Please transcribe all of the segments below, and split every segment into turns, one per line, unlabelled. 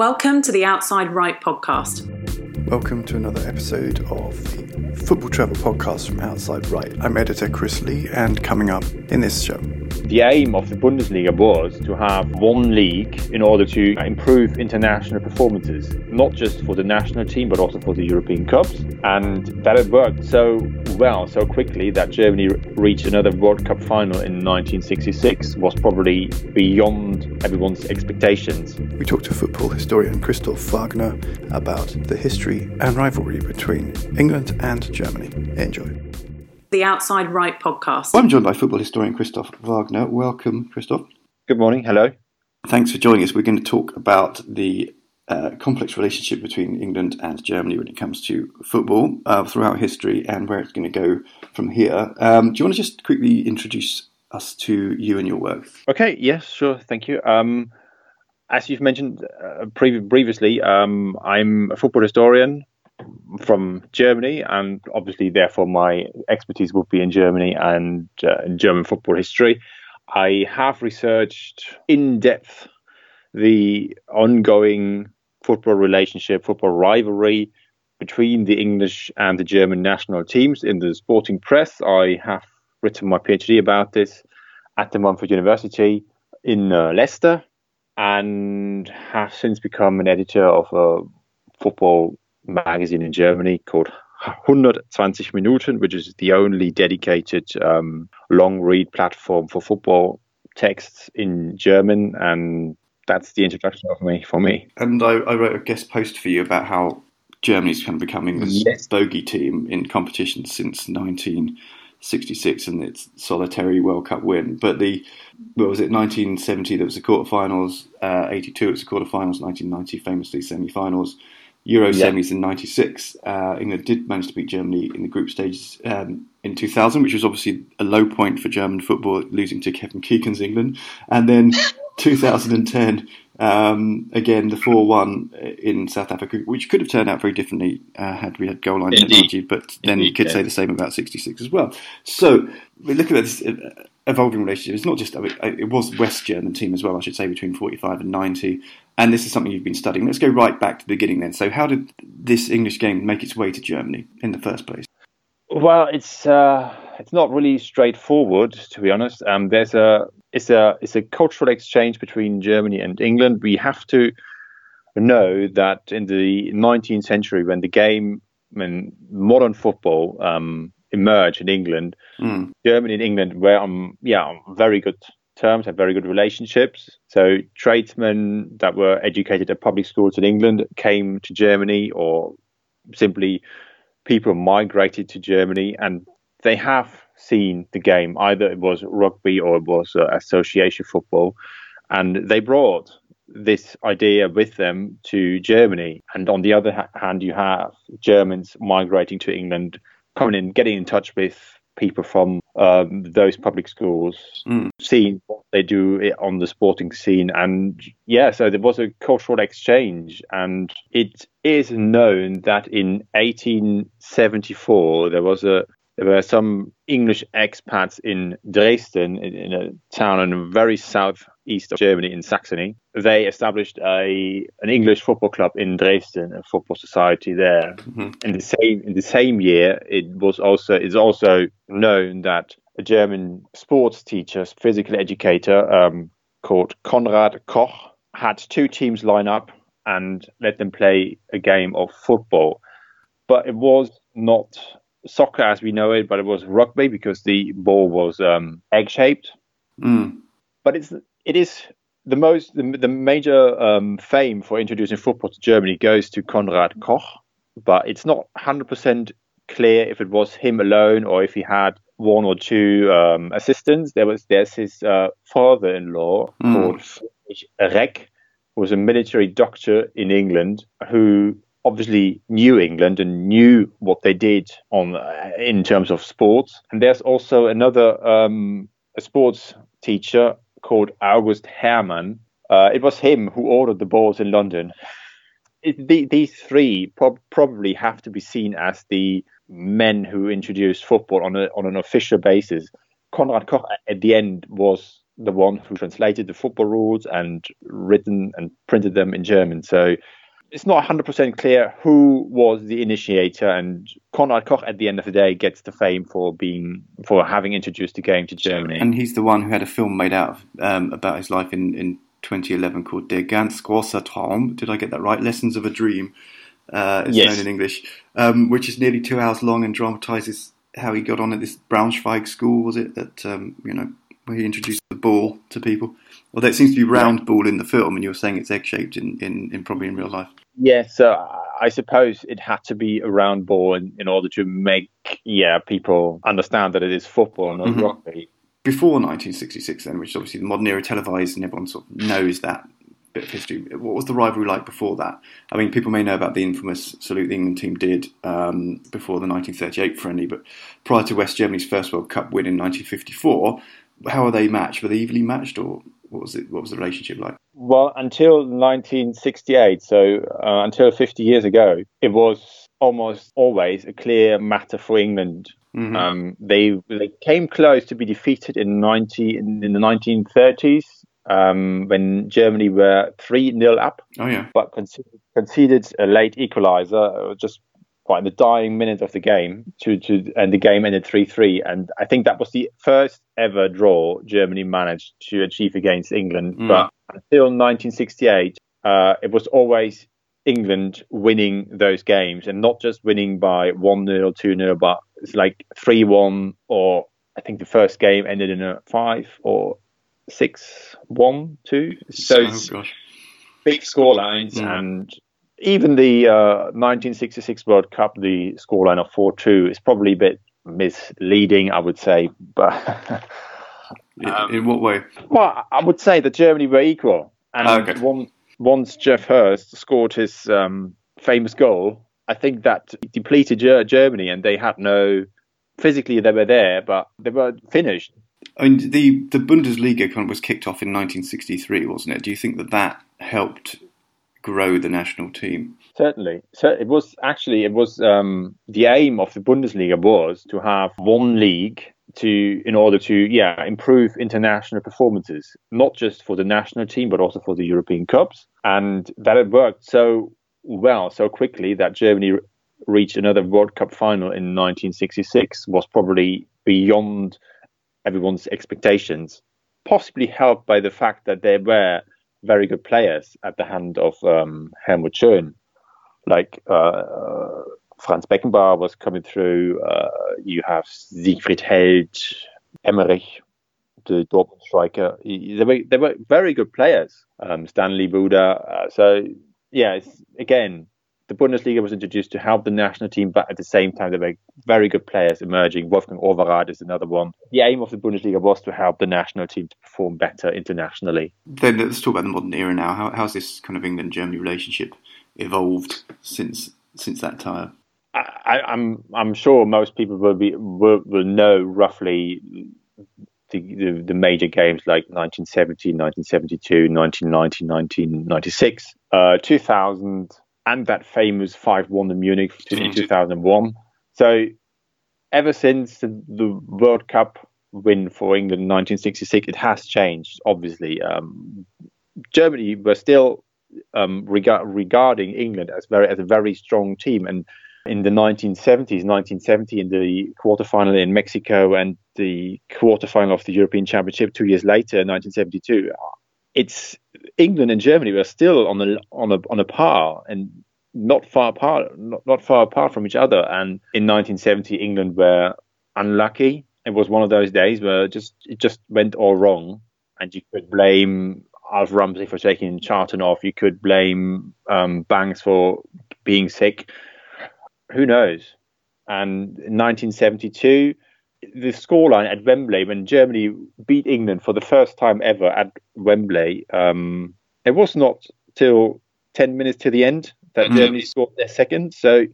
Welcome to the Outside Right podcast.
Welcome to another episode of the Football Travel podcast from Outside Right. I'm editor Chris Lee, and coming up in this show.
The aim of the Bundesliga was to have one league in order to improve international performances, not just for the national team, but also for the European Cups. And that had worked so well, so quickly, that Germany reached another World Cup final in 1966 was probably beyond everyone's expectations.
We talked to football historian Christoph Wagner about the history and rivalry between England and Germany. Enjoy
the Outside Right podcast.
I'm joined by football historian Christoph Wagner. Welcome, Christoph.
Good morning. Hello.
Thanks for joining us. We're going to talk about the uh, complex relationship between England and Germany when it comes to football uh, throughout history and where it's going to go from here. Um, do you want to just quickly introduce us to you and your work?
Okay. Yes. Sure. Thank you. Um, as you've mentioned uh, pre- previously, um, I'm a football historian from Germany, and obviously, therefore, my expertise would be in Germany and uh, in German football history. I have researched in depth the ongoing football relationship, football rivalry between the English and the German national teams in the sporting press. I have written my PhD about this at De Montfort University in uh, Leicester and have since become an editor of a football magazine in Germany called 120 Minuten, which is the only dedicated um, long read platform for football texts in German. And that's the introduction of me for me.
And I, I wrote a guest post for you about how Germany's kind of becoming this yes. bogey team in competition since 1966 and its solitary World Cup win. But the what was it 1970 there was the quarterfinals, uh, 82 it was the quarterfinals, 1990 famously semi-finals. Euro yeah. semis in '96. Uh, England did manage to beat Germany in the group stages um, in 2000, which was obviously a low point for German football, losing to Kevin Keegan's England. And then 2010, um, again, the 4 1 in South Africa, which could have turned out very differently uh, had we had goal line Indeed. technology, but then Indeed, you could yeah. say the same about 66 as well. So we're looking at this uh, evolving relationship. It's not just, it was West German team as well, I should say, between 45 and 90. And this is something you've been studying. Let's go right back to the beginning then. So, how did this English game make its way to Germany in the first place?
Well, it's uh, it's not really straightforward, to be honest. Um, there's a it's a it's a cultural exchange between Germany and England. We have to know that in the 19th century, when the game, when modern football um, emerged in England, mm. Germany and England were on yeah on very good terms, had very good relationships. So tradesmen that were educated at public schools in England came to Germany, or simply people migrated to Germany, and they have seen the game. Either it was rugby or it was uh, association football, and they brought this idea with them to Germany. And on the other hand, you have Germans migrating to England, coming in, getting in touch with people from um, those public schools, mm. seeing what they do on the sporting scene. And yeah, so there was a cultural exchange. And it is known that in 1874, there was a there were some English expats in Dresden, in, in a town in the very southeast of Germany, in Saxony. They established a an English football club in Dresden, a football society there. Mm-hmm. In the same in the same year, it was also it's also known that a German sports teacher, physical educator um, called Konrad Koch, had two teams line up and let them play a game of football. But it was not soccer as we know it, but it was rugby because the ball was um, egg shaped. Mm. But it's it is the most the, the major um, fame for introducing football to Germany goes to Konrad Koch, but it's not hundred percent clear if it was him alone or if he had one or two um, assistants. There was there's his uh, father-in-law mm. called Reck, who was a military doctor in England who obviously knew England and knew what they did on in terms of sports. And there's also another um, sports teacher called August Hermann. Uh, it was him who ordered the balls in London. It, the, these three prob- probably have to be seen as the men who introduced football on a, on an official basis. Konrad Koch at the end was the one who translated the football rules and written and printed them in German. So it's not 100% clear who was the initiator and Konrad Koch at the end of the day gets the fame for being for having introduced the game to Germany.
And he's the one who had a film made out of, um, about his life in, in 2011 called Der ganz große Traum. Did I get that right? Lessons of a Dream. Uh, yes. known in English, um, which is nearly two hours long and dramatizes how he got on at this Braunschweig school. Was it that um, you know where he introduced ball to people? Although it seems to be round ball in the film, and you were saying it's egg shaped in, in, in probably in real life.
Yeah, so I suppose it had to be a round ball in, in order to make yeah people understand that it is football, and not mm-hmm. rugby.
Before 1966, then, which is obviously the modern era televised, and everyone sort of knows that bit of history. What was the rivalry like before that? I mean, people may know about the infamous salute the England team did um, before the 1938 friendly, but prior to West Germany's first World Cup win in 1954, how are they matched? Were they evenly matched, or what was it? What was the relationship like?
Well, until 1968, so uh, until 50 years ago, it was almost always a clear matter for England. Mm-hmm. Um, they they came close to be defeated in 90 in, in the 1930s um, when Germany were three 0 up.
Oh yeah,
but conceded, conceded a late equaliser uh, in the dying minute of the game to, to and the game ended 3-3 and I think that was the first ever draw Germany managed to achieve against England mm. but until 1968 uh, it was always England winning those games and not just winning by 1-0 2-0 but it's like 3-1 or I think the first game ended in a 5 or 6-1 2 so oh, big score lines mm. and even the uh, 1966 World Cup, the scoreline of 4 2 is probably a bit misleading, I would say. But
um, in what way?
Well, I would say that Germany were equal. And oh, okay. one, once Geoff Hurst scored his um, famous goal, I think that depleted Germany and they had no. Physically, they were there, but they were finished.
I mean, the, the Bundesliga kind of was kicked off in 1963, wasn't it? Do you think that that helped grow the national team.
Certainly, so it was actually it was um, the aim of the Bundesliga was to have one league to in order to yeah improve international performances, not just for the national team but also for the European Cups, and that it worked so well so quickly that Germany reached another World Cup final in 1966 was probably beyond everyone's expectations, possibly helped by the fact that there were very good players at the hand of um, Helmut Schön. Like uh, uh, Franz Beckenbauer was coming through. Uh, you have Siegfried Held, Emmerich, the Dortmund striker. They were they were very good players. Um, Stan Libuda. Uh, so yeah, again, the Bundesliga was introduced to help the national team, but at the same time, there were very good players emerging. Wolfgang Overath is another one. The aim of the Bundesliga was to help the national team to perform better internationally.
Then let's talk about the modern era now. How, how's this kind of England-Germany relationship evolved since since that time?
I, am I'm, I'm sure most people will be will, will know roughly the, the, the, major games like 1970, 1972, 1990, 1996, uh, 2000 and that famous 5-1 in Munich in 2001. So ever since the, the, World Cup win for England in 1966, it has changed, obviously. Um, Germany were still um, rega- regarding England as very as a very strong team, and in the 1970s, 1970 in the quarterfinal in Mexico and the quarterfinal of the European Championship two years later, 1972, it's England and Germany were still on a on a on a par and not far apart, not, not far apart from each other. And in 1970, England were unlucky. It was one of those days where it just it just went all wrong, and you could blame Alf Ramsey for taking Charlton off. You could blame um, Banks for being sick. Who knows? And in 1972 the scoreline at Wembley when Germany beat England for the first time ever at Wembley, um, it was not till 10 minutes to the end that mm-hmm. Germany scored their second. So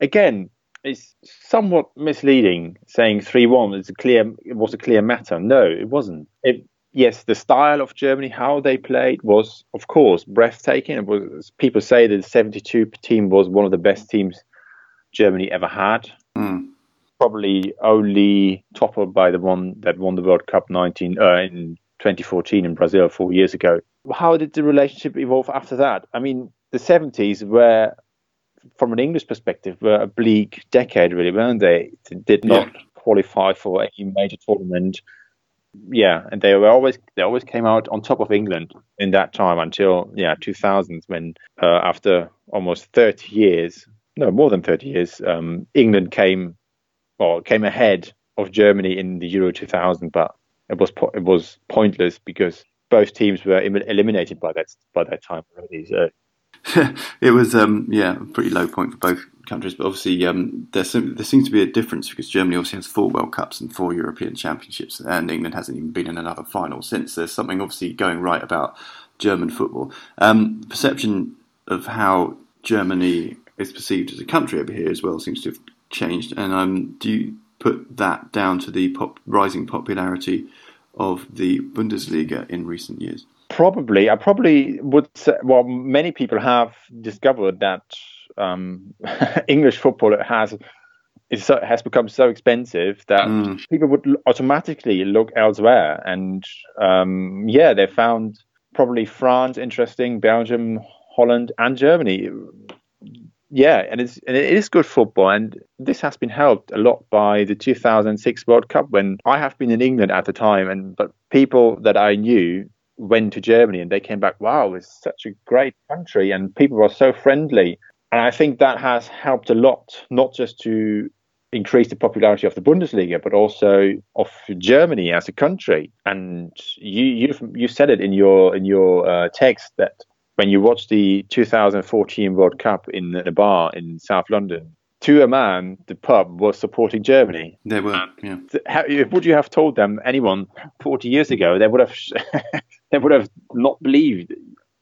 again, it's somewhat misleading saying 3-1 is a clear it was a clear matter. No, it wasn't. It, yes, the style of Germany, how they played was of course breathtaking. It was people say that the 72 team was one of the best teams Germany ever had.
Mm
probably only toppled by the one that won the World Cup 19 uh, in 2014 in Brazil four years ago. How did the relationship evolve after that? I mean, the 70s were, from an English perspective, were a bleak decade, really, weren't they? they did not yeah. qualify for any major tournament. Yeah, and they were always they always came out on top of England in that time until yeah 2000s when uh, after almost 30 years, no more than 30 years, um, England came or came ahead of Germany in the Euro 2000, but it was po- it was pointless because both teams were Im- eliminated by that by that time already. So.
it was um, yeah a pretty low point for both countries, but obviously um, there there seems to be a difference because Germany obviously has four World Cups and four European Championships, and England hasn't even been in another final since. There's something obviously going right about German football. Um, perception of how Germany is perceived as a country over here as well seems to have changed. And um, do you put that down to the pop, rising popularity of the Bundesliga in recent years?
Probably, I probably would say. Well, many people have discovered that um, English football has so, has become so expensive that mm. people would automatically look elsewhere. And um, yeah, they found probably France interesting, Belgium, Holland, and Germany yeah, and it's and it is good football, and this has been helped a lot by the 2006 World Cup when I have been in England at the time, and but people that I knew went to Germany and they came back. Wow, it's such a great country, and people were so friendly, and I think that has helped a lot, not just to increase the popularity of the Bundesliga, but also of Germany as a country. And you you you said it in your in your uh, text that when you watch the 2014 World Cup in a bar in South London, to a man, the pub was supporting Germany.
They were. Yeah.
Would you have told them anyone 40 years ago? They would have. they would have not believed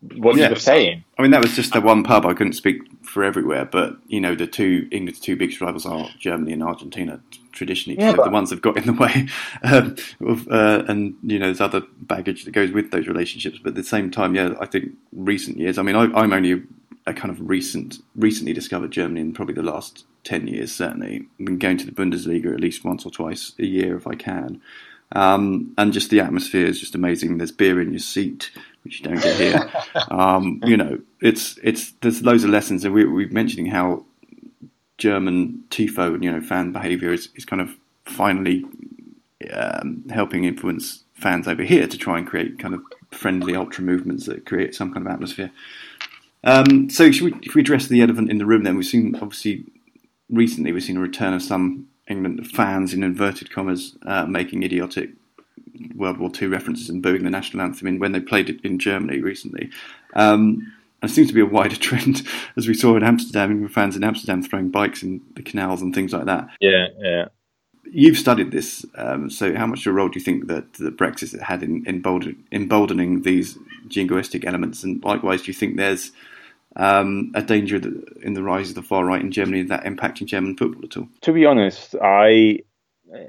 what yeah. you were saying.
I mean, that was just the one pub. I couldn't speak for everywhere, but you know, the two England's two biggest rivals are Germany and Argentina. Traditionally, yeah, the ones that have got in the way, um, of, uh, and you know, there's other baggage that goes with those relationships. But at the same time, yeah, I think recent years. I mean, I, I'm only a kind of recent, recently discovered Germany in probably the last ten years. Certainly, I've been going to the Bundesliga at least once or twice a year if I can. Um, and just the atmosphere is just amazing. There's beer in your seat, which you don't get here. um, you know, it's it's there's loads of lessons, and we, we're mentioning how German tifo and you know fan behaviour is, is kind of finally um, helping influence fans over here to try and create kind of friendly ultra movements that create some kind of atmosphere. Um, so we, if we address the elephant in the room, then we've seen obviously recently we've seen a return of some England fans in inverted commas uh, making idiotic World War II references and booing the national anthem in when they played it in Germany recently. Um, and it seems to be a wider trend, as we saw in Amsterdam, with fans in Amsterdam throwing bikes in the canals and things like that.
Yeah, yeah.
You've studied this, um, so how much of a role do you think that, that Brexit had in, in emboldening these jingoistic elements? And likewise, do you think there's um, a danger that, in the rise of the far right in Germany that impacting German football at all?
To be honest, I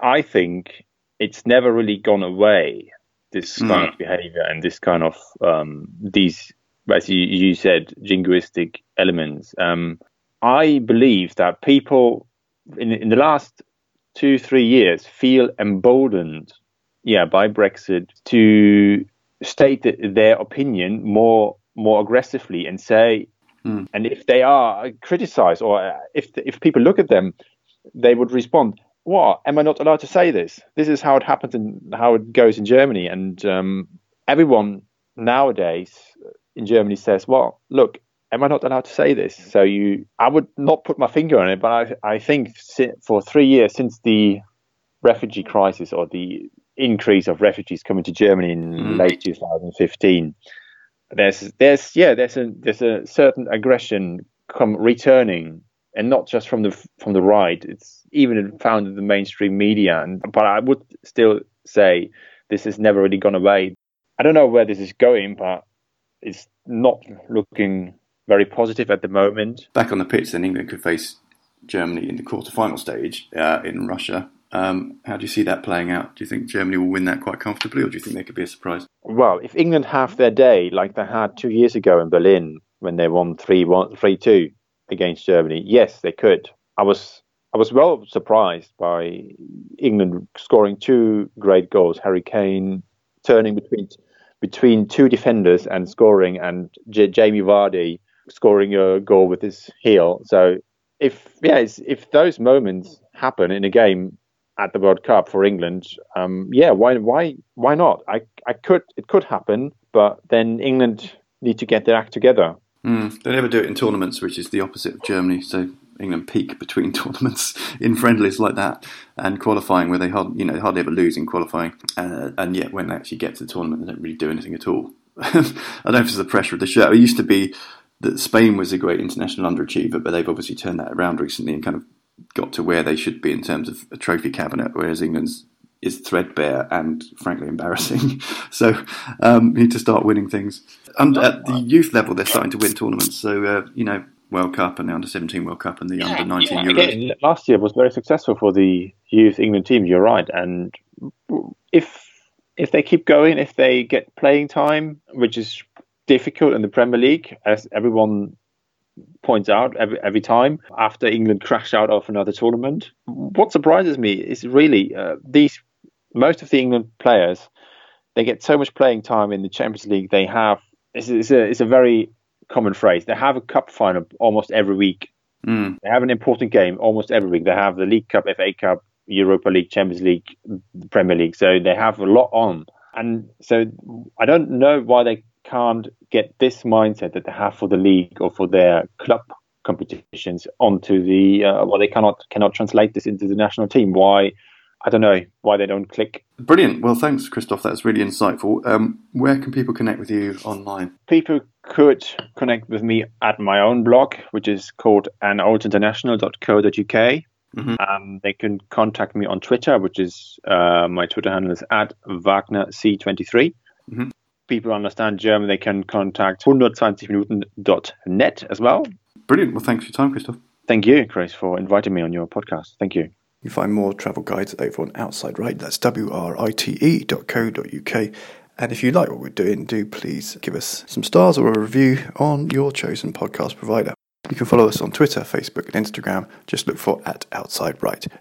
I think it's never really gone away. This mm. kind of behavior and this kind of um, these, as you, you said, jingoistic elements. Um, I believe that people in in the last two three years feel emboldened, yeah, by Brexit to state their opinion more more aggressively and say, mm. and if they are criticized or if if people look at them, they would respond, "What? Am I not allowed to say this? This is how it happens and how it goes in Germany." And um, everyone nowadays in Germany says, "Well, look." Am I not allowed to say this? So you, I would not put my finger on it, but I, I think for three years since the refugee crisis or the increase of refugees coming to Germany in mm. late 2015, there's there's yeah there's a there's a certain aggression come returning and not just from the from the right it's even found in the mainstream media and but i would still say this has never really gone away i don't know where this is going but it's not looking very positive at the moment
back on the pitch then england could face germany in the quarter-final stage uh, in russia um, how do you see that playing out? Do you think Germany will win that quite comfortably, or do you think there could be a surprise?
Well, if England have their day like they had two years ago in Berlin when they won 3 1, 3 2 against Germany, yes, they could. I was I was well surprised by England scoring two great goals. Harry Kane turning between between two defenders and scoring, and J- Jamie Vardy scoring a goal with his heel. So if yeah, if those moments happen in a game at the World Cup for England, um, yeah, why why why not? I I could it could happen, but then England need to get their act together.
Mm, they never do it in tournaments, which is the opposite of Germany. So England peak between tournaments in friendlies like that and qualifying, where they hard, you know hardly ever lose in qualifying, uh, and yet when they actually get to the tournament, they don't really do anything at all. I don't know if it's the pressure of the show. It used to be that Spain was a great international underachiever, but they've obviously turned that around recently and kind of got to where they should be in terms of a trophy cabinet, whereas England's is threadbare and frankly embarrassing. so um, need to start winning things. And at the youth level, they're starting to win tournaments. So uh, you know, World Cup and the Under 17 World Cup and the yeah, Under 19 yeah. Euros.
Again, last year was very successful for the youth England team. You're right, and if if they keep going, if they get playing time, which is difficult in the Premier League, as everyone points out every, every time after England crash out of another tournament. What surprises me is really uh, these most of the England players they get so much playing time in the Champions League. They have it's, it's a it's a very common phrase. They have a cup final almost every week. Mm. They have an important game almost every week. They have the League Cup, FA Cup, Europa League, Champions League, Premier League. So they have a lot on. And so I don't know why they can't get this mindset that they have for the league or for their club competitions onto the uh, well they cannot cannot translate this into the national team why I don't know why they don't click.
Brilliant. Well, thanks, Christoph. That's really insightful. Um, where can people connect with you online?
People could connect with me at my own blog, which is called anoldinternational.co.uk. Mm-hmm. Um, they can contact me on Twitter, which is uh, my Twitter handle is at WagnerC23. Mm-hmm. People understand German, they can contact 120minuten.net as well.
Brilliant. Well, thanks for your time, Christoph.
Thank you, Chris, for inviting me on your podcast. Thank you.
You find more travel guides over on Outside Right. That's write.co.uk. And if you like what we're doing, do please give us some stars or a review on your chosen podcast provider. You can follow us on Twitter, Facebook, and Instagram. Just look for at Outside Right.